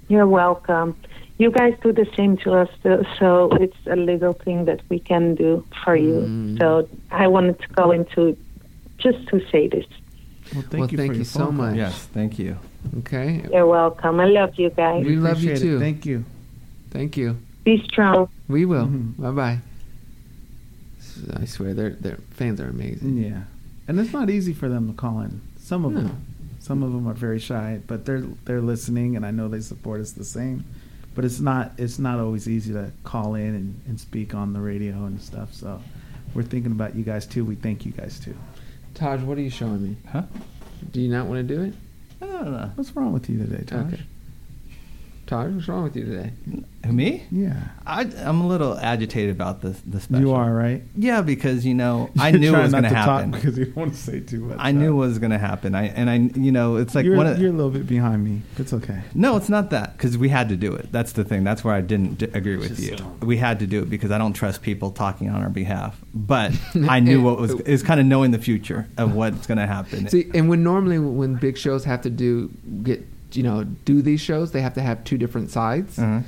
You're welcome. You guys do the same to us, too, so it's a little thing that we can do for you. Mm. So I wanted to go into just to say this. Well, thank Well, you thank for you so much. Yes, thank you. Okay, You're welcome. I love you guys. We love you appreciate it. too. Thank you. thank you. Be strong. We will. Mhm. Bye bye. I swear, their their fans are amazing. Yeah, and it's not easy for them to call in. Some of No. them, some of them are very shy, but they're they're listening, and I know they support us the same. But it's not it's not always easy to call in and, and speak on the radio and stuff. So we're thinking about you guys too. We thank you guys too. Taj, what are you showing me? Huh? Do you not want to do it? I don't know. What's wrong with you today, Taj? Okay. Taj, what's wrong with you today? Who, Me? Yeah, I, I'm a little agitated about this. The special. you are right. Yeah, because you know [LAUGHS] I You're knew it was going to talk happen. because you don't want to say too much. I knew what was going to happen. I and I, you know, it's like you're, one of you're a little bit behind me. It's okay. No, it's not that because we had to do it. That's the thing. That's where I didn't d- agree with you. We had to do it because I don't trust people talking on our behalf. But [LAUGHS] I knew what was is kind of knowing the future of what's going to happen. [LAUGHS] See, and when normally when big shows have to do get you know do these shows, they have to have two different sides, Uh-huh.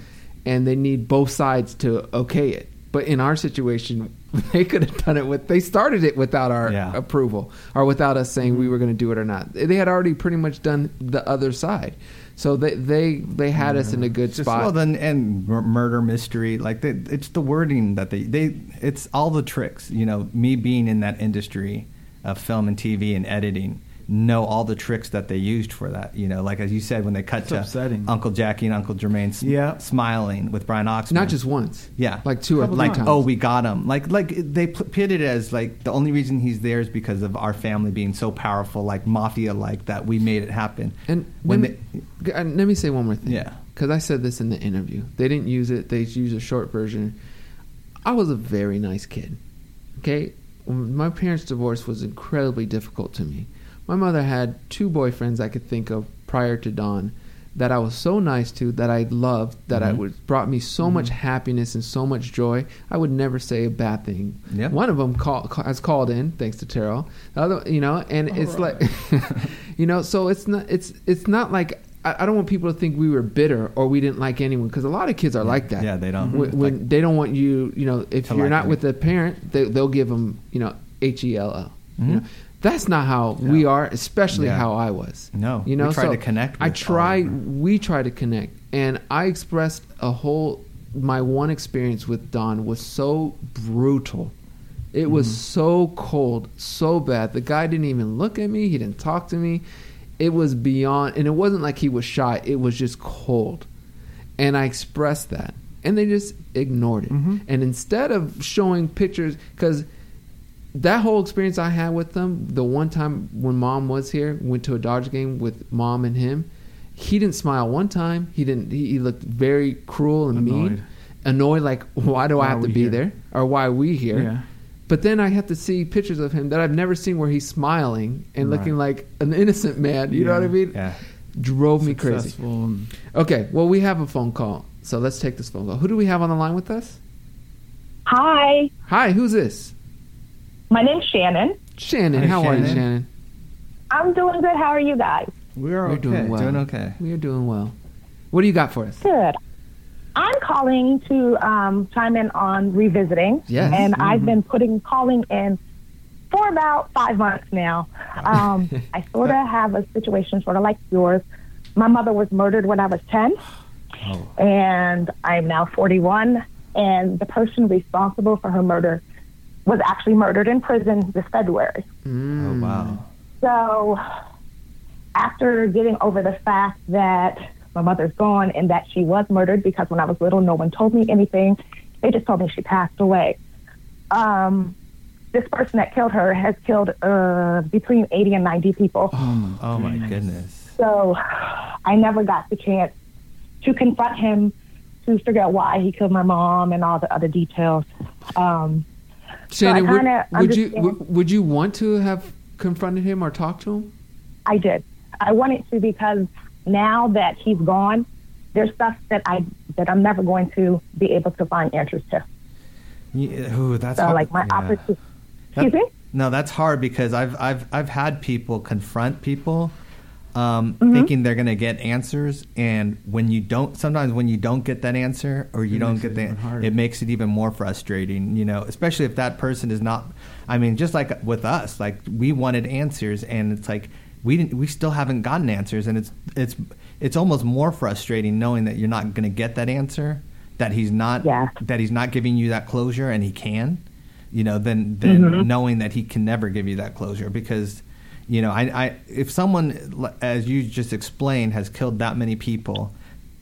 and they need both sides to okay it. But in our situation, [LAUGHS] they could have done it with. They started it without our Yeah. approval or without us saying we were going to do it or not. They had already pretty much done the other side, so they they they had us in a good Just, spot. well, then and murder mystery, like they, it's the wording that they they it's all the tricks. You know, me being in that industry of film and TV and editing, know all the tricks that they used for that. You know, like as you said when they cut It's to upsetting. Uncle Jackie and Uncle Jermaine s- Yeah. smiling with Brian Oxman, not just once, Yeah, like two or three like times. oh we got him like like they p- pitted it as like the only reason he's there is because of our family being so powerful like mafia like that we made it happen And when let, me, uh, let me say one more thing. Yeah. Because I said this in the interview. They didn't use it, they used a short version. I was a very nice kid. Okay? My parents' divorce was incredibly difficult to me. My mother had two boyfriends I could think of prior to Don that I was so nice to, that I loved, that I Mhm. would brought me so much happiness and so much joy. I would never say a bad thing. Yeah. One of them call, ca- has called in, thanks to Taryll. The other, you know, and it's like, [LAUGHS] you know, so it's not, it's, it's not like I, I don't want people to think we were bitter or we didn't like anyone because a lot of kids are like that. yeah they don't When, when like, they don't want you, you know, if you're like not them. with the parent, they, they'll give them, you know, H E L L. That's not how we are, especially Yeah. how I was. No, you know, we try so to connect I try. We try to connect, and I expressed a whole. My one experience with Don was so brutal. It was Mm-hmm. so cold, so bad. The guy didn't even look at me. He didn't talk to me. It was beyond, and it wasn't like he was shy. It was just cold, and I expressed that, and they just ignored it. Mhm. And instead of showing pictures, because that whole experience I had with them, the one time when mom was here, went to a Dodger game with mom and him, he didn't smile one time. He didn't. He, he looked very cruel and mean, Annoyed. annoyed. Like, why do Why I have to be here? there, or why are we here? Yeah. But then I have to see pictures of him that I've never seen where he's smiling and looking Right. like an innocent man. You know what I mean? yeah Drove me crazy. Okay, well we have a phone call, so let's take this phone call. Who do we have on the line with us? Hi, Hi, who's this? My name's Shannon. Shannon. Hi, how are you, Shannon. Shannon? I'm doing good. How are you guys? We are We're okay. doing well. doing okay We are doing well. What do you got for us? Good. I'm calling to um, chime in on revisiting. Yes. And I've been putting calling in for about five months now. Um, [LAUGHS] I sort of have a situation sort of like yours. My mother was murdered when I was 10, and I'm now 41. And the person responsible for her murder was actually murdered in prison this February. Mm. oh wow So, after getting over the fact that my mother's gone and that she was murdered, because when I was little, no one told me anything, they just told me she passed away. Um, this person that killed her has killed uh, between 80 and 90 people. oh my goodness So, I never got the chance to confront him to figure out why he killed my mom and all the other details. Um, Shannon, I would, would you would, would you want to have confronted him or talked to him? I did. I wanted to because now that he's gone, there's stuff that I that I'm never going to be able to find answers to. yeah, ooh, that's So hard. like my yeah. opportunity. That- Excuse me. No, that's hard because I've I've I've had people confront people, um, Mm-hmm. thinking they're gonna get answers, and when you don't, sometimes when you don't get that answer or you It don't get the, it makes it even more frustrating. You know, especially if that person is not. I mean, just like with us, like we wanted answers, and it's like we didn't. We still haven't gotten answers, and it's it's it's almost more frustrating knowing that you're not gonna get that answer. That he's not Yeah. that he's not giving you that closure, and he can you know, than than Mhm. knowing that he can never give you that closure because. You know, I, I if someone, as you just explained, has killed that many people,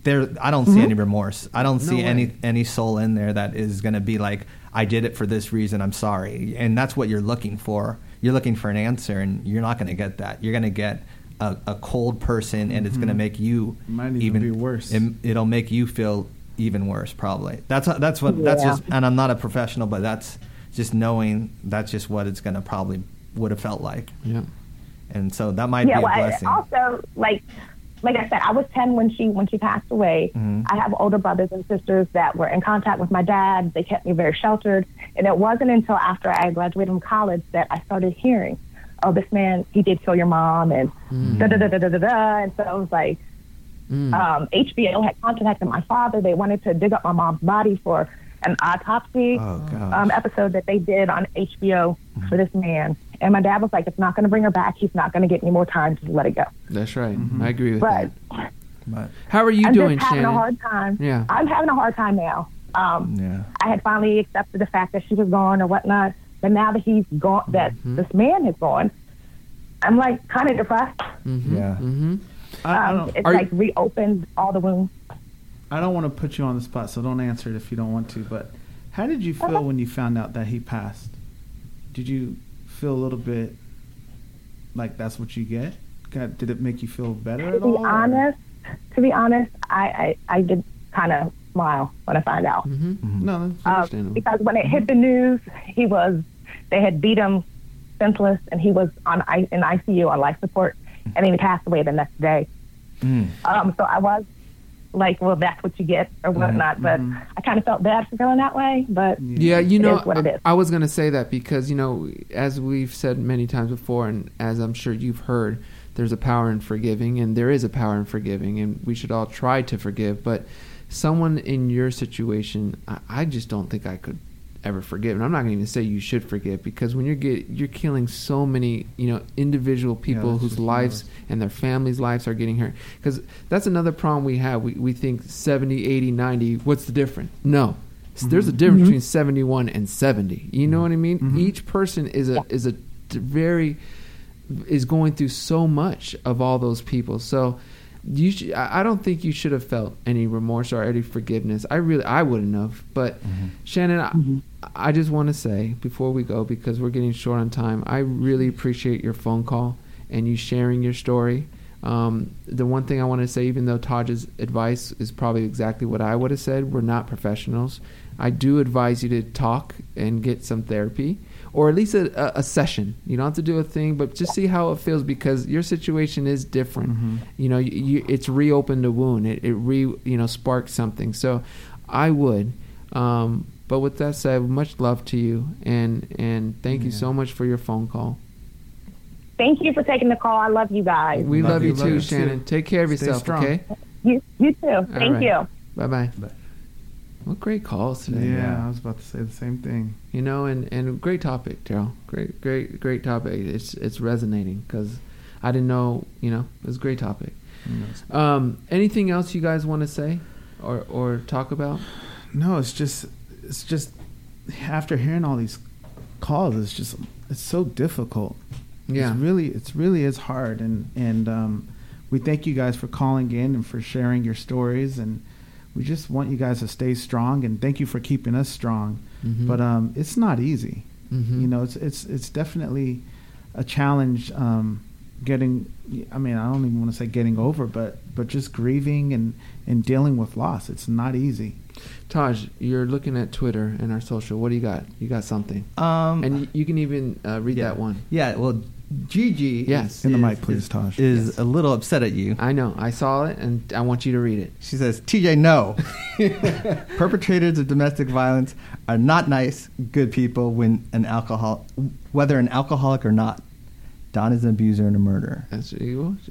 there I don't see Mhm. any remorse. I don't No see any way. any soul in there that is going to be like, I did it for this reason. I'm sorry, and that's what you're looking for. You're looking for an answer, and you're not going to get that. You're going to get a, a cold person, and it's going to make you Might even be worse. It, it'll make you feel even worse, probably. That's that's what that's just. And I'm not a professional, but that's just knowing. That's just what it's going to probably would have felt like. Yeah. And so that might yeah, be a well, I- blessing. also like like I said, I was ten when she when she passed away. Mhm. I have older brothers and sisters that were in contact with my dad. They kept me very sheltered, and it wasn't until after I graduated from college that I started hearing, "Oh, this man, he did kill your mom," and da da da da da da da. And so I was like, Mm. um, HBO had contacted my father. They wanted to dig up my mom's body for an autopsy Oh, um, episode that they did on HBO for this man. And my dad was like, "It's not going to bring her back. He's not going to get any more time. Just let it go." That's right. I agree with But that. but How are you doing, Shane? I'm doing, just having Shannon? a hard time. Yeah. I'm having a hard time now. Um, yeah. I had finally accepted the fact that she was gone or whatnot, but now that he's gone, that Mm-hmm. this man is gone, I'm like kind of depressed. Mm-hmm. Yeah. Mm-hmm. I, I Um, don't. it's Are you- like reopened all the wounds. I don't want to put you on the spot, so don't answer it if you don't want to. But how did you feel when you found out that he passed? Did you feel a little bit like that's what you get? Got, did it make you feel better To at be all? or- honest, to be honest, I I, I did kind of smile when I found out. Mm-hmm. No, that's Um, Understandable. because when it hit the news, he was they had beat him senseless, and he was on in ICU on life support, and he passed away the next day. Mm. Um, so I was like, well, that's what you get or whatnot. But Mhm. I kind of felt bad for feeling that way. But Yeah, you It know, is what it is. I, I was going to say that because, you know, as we've said many times before, and as I'm sure you've heard, there's a power in forgiving, and there is a power in forgiving, and we should all try to forgive. But someone in your situation, I, I just don't think I could ever forgive. And I'm not going to even say you should forgive because when you're get, you're killing so many, you know, individual people that's whose lives and their families' lives are getting hurt. Because that's another problem we have. We, we think 70, 80, 90, what's the difference? No. S- There's a mm-hmm. difference mm-hmm. between 71 and 70. You know what I mean? Mhm. Each person is a is a very is going through so much of all those people. So you sh- I I don't think you should have felt any remorse or any forgiveness. I really I wouldn't have. But mm-hmm. Shannon, I, I just want to say before we go because we're getting short on time. I really appreciate your phone call and you sharing your story. Um, the one thing I want to say, even though Taj's advice is probably exactly what I would have said, we're not professionals. I do advise you to talk and get some therapy, or at least a, a, session. You don't have to do a thing, but just see how it feels because your situation is different. Mhm. You know, you, you, it's reopened a wound. It, it re you know sparked something. So, I would. Um, but with that said, much love to you, and and thank you so much for your phone call. thank you for taking the call. I love you guys. We Love love, you, you too, you Shannon. too. Take care of Stay yourself, strong. okay? You, you too. Thank right. you. Bye bye. Bye. What great calls today. Yeah, I was about to say the same thing. You know, and and great topic, Taryll. Great, great, great topic. It's it's resonating because I didn't know. You know, it was a great topic. You know, it's- Um, anything else you guys want to say or or talk about? No, it's just it's just after hearing all these calls, it's just it's so difficult. Yeah. It's really it's really is hard and and um, we thank you guys for calling in and for sharing your stories and we just want you guys to stay strong and thank you for keeping us strong. Mhm. But um, it's not easy. Mhm. You know, it's it's it's definitely a challenge um, getting I mean, I don't even want to say getting over, but but just grieving and and dealing with loss. It's not easy. Taj, you're looking at Twitter and our social. What do you got? You got something, Um, and y- you can even uh, read yeah. that one. Yeah, well, Gigi. Yes. In the mic, please, is- Taj. Is Yes. a little upset at you. I know. I saw it, and I want you to read it. She says, TJ, no. [LAUGHS] Perpetrators of domestic violence are not nice, good people when an alcohol, whether an alcoholic or not. Don is an abuser and a murderer. That's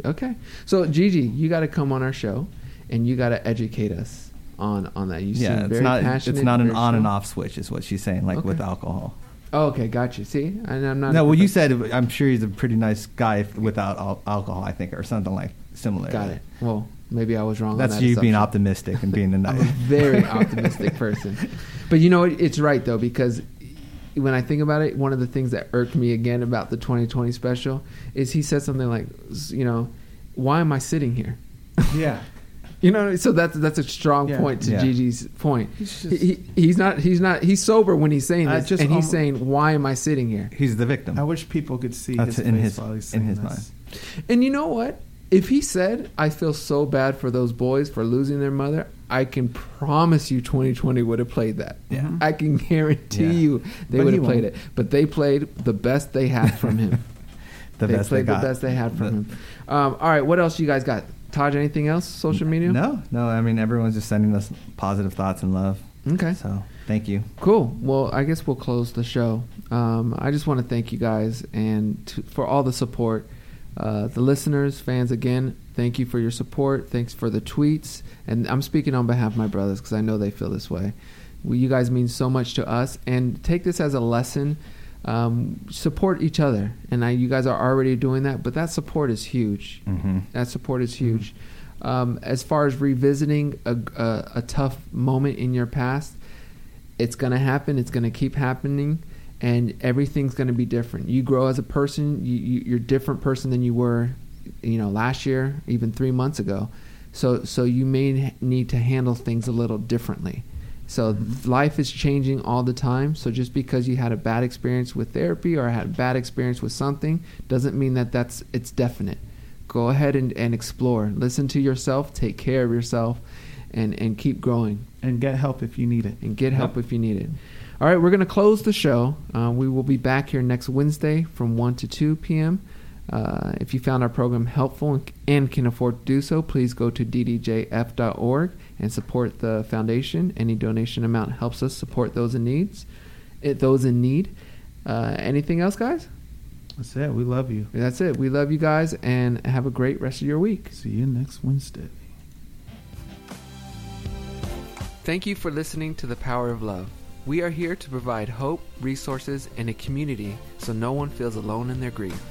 okay. So Gigi, you got to come on our show, and you got to educate us on on that. You yeah, seem it's very not passionate. it's not an on and off switch, is what she's saying, like with alcohol. Oh, okay, got you. See, and I'm not. No, well, you said I'm sure he's a pretty nice guy if- without al- alcohol, I think, or something like similar. Got it. Well, maybe I was wrong. That's on that you being assumption. optimistic and being [LAUGHS] a I'm nice. a very [LAUGHS] optimistic person. But you know, what? it's right though because when I think about it, one of the things that irked me again about the 2020 special is he said something like, you know, why am I sitting here? Yeah. [LAUGHS] You know, so that's that's a strong Yeah. point to Yeah. Gigi's point. He's just- he, he's not he's not he's sober when he's saying I this, just and he's almo- saying, "Why am I sitting here?" He's the victim. I wish people could see That's his in face his- while he's in saying his this. And you know what? If he said, "I feel so bad for those boys for losing their mother," I can promise you, 2020 would have played that. Yeah. I can guarantee Yeah. you they would have played won't. it. But they played the best they had from him. [LAUGHS] the they best played they got. the best they had from The- him. Um, all right, what else you guys got? Taj, anything else? Social media? No, no. I mean, everyone's just sending us positive thoughts and love. Okay. So thank you. Cool. Well, I guess we'll close the show. Um, I just want to thank you guys and to, for all the support. Uh, the listeners, fans, again, thank you for your support. Thanks for the tweets. And I'm speaking on behalf of my brothers because I know they feel this way. We, you guys mean so much to us. And take this as a lesson. Um, support each other. And I, you guys are already doing that, but that support is huge. hmm That support is huge. Um, as far as revisiting a, a, a tough moment in your past, it's going to happen. It's going to keep happening, and everything's going to be different. You grow as a person. You, you, you're a different person than you were, you know, last year, even three months ago. So, so you may need to handle things a little differently. So life is changing all the time. So just because you had a bad experience with therapy or had a bad experience with something doesn't mean that that's it's definite. Go ahead and, and explore. Listen to yourself. Take care of yourself, and and keep growing And get help if you need it. and get help if you need it. All right, we're going to close the show. Uh, we will be back here next Wednesday from 1 to 2 p.m. Uh, if you found our program helpful and, and can afford to do so, please go to ddjf.org and support the foundation. Any donation amount helps us support those in needs, it, those in need. Uh, anything else, guys? That's it. We love you. That's it. We love you guys and have a great rest of your week. See you next Wednesday. Thank you for listening to The Power of Love. We are here to provide hope, resources, and a community so no one feels alone in their grief.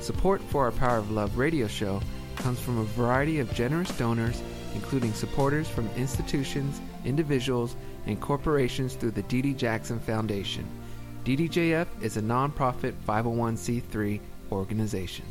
Support for our Power of Love radio show comes from a variety of generous donors, including supporters from institutions, individuals, and corporations through the Dee Dee Jackson Foundation. DDJF is a nonprofit 501c3 organization.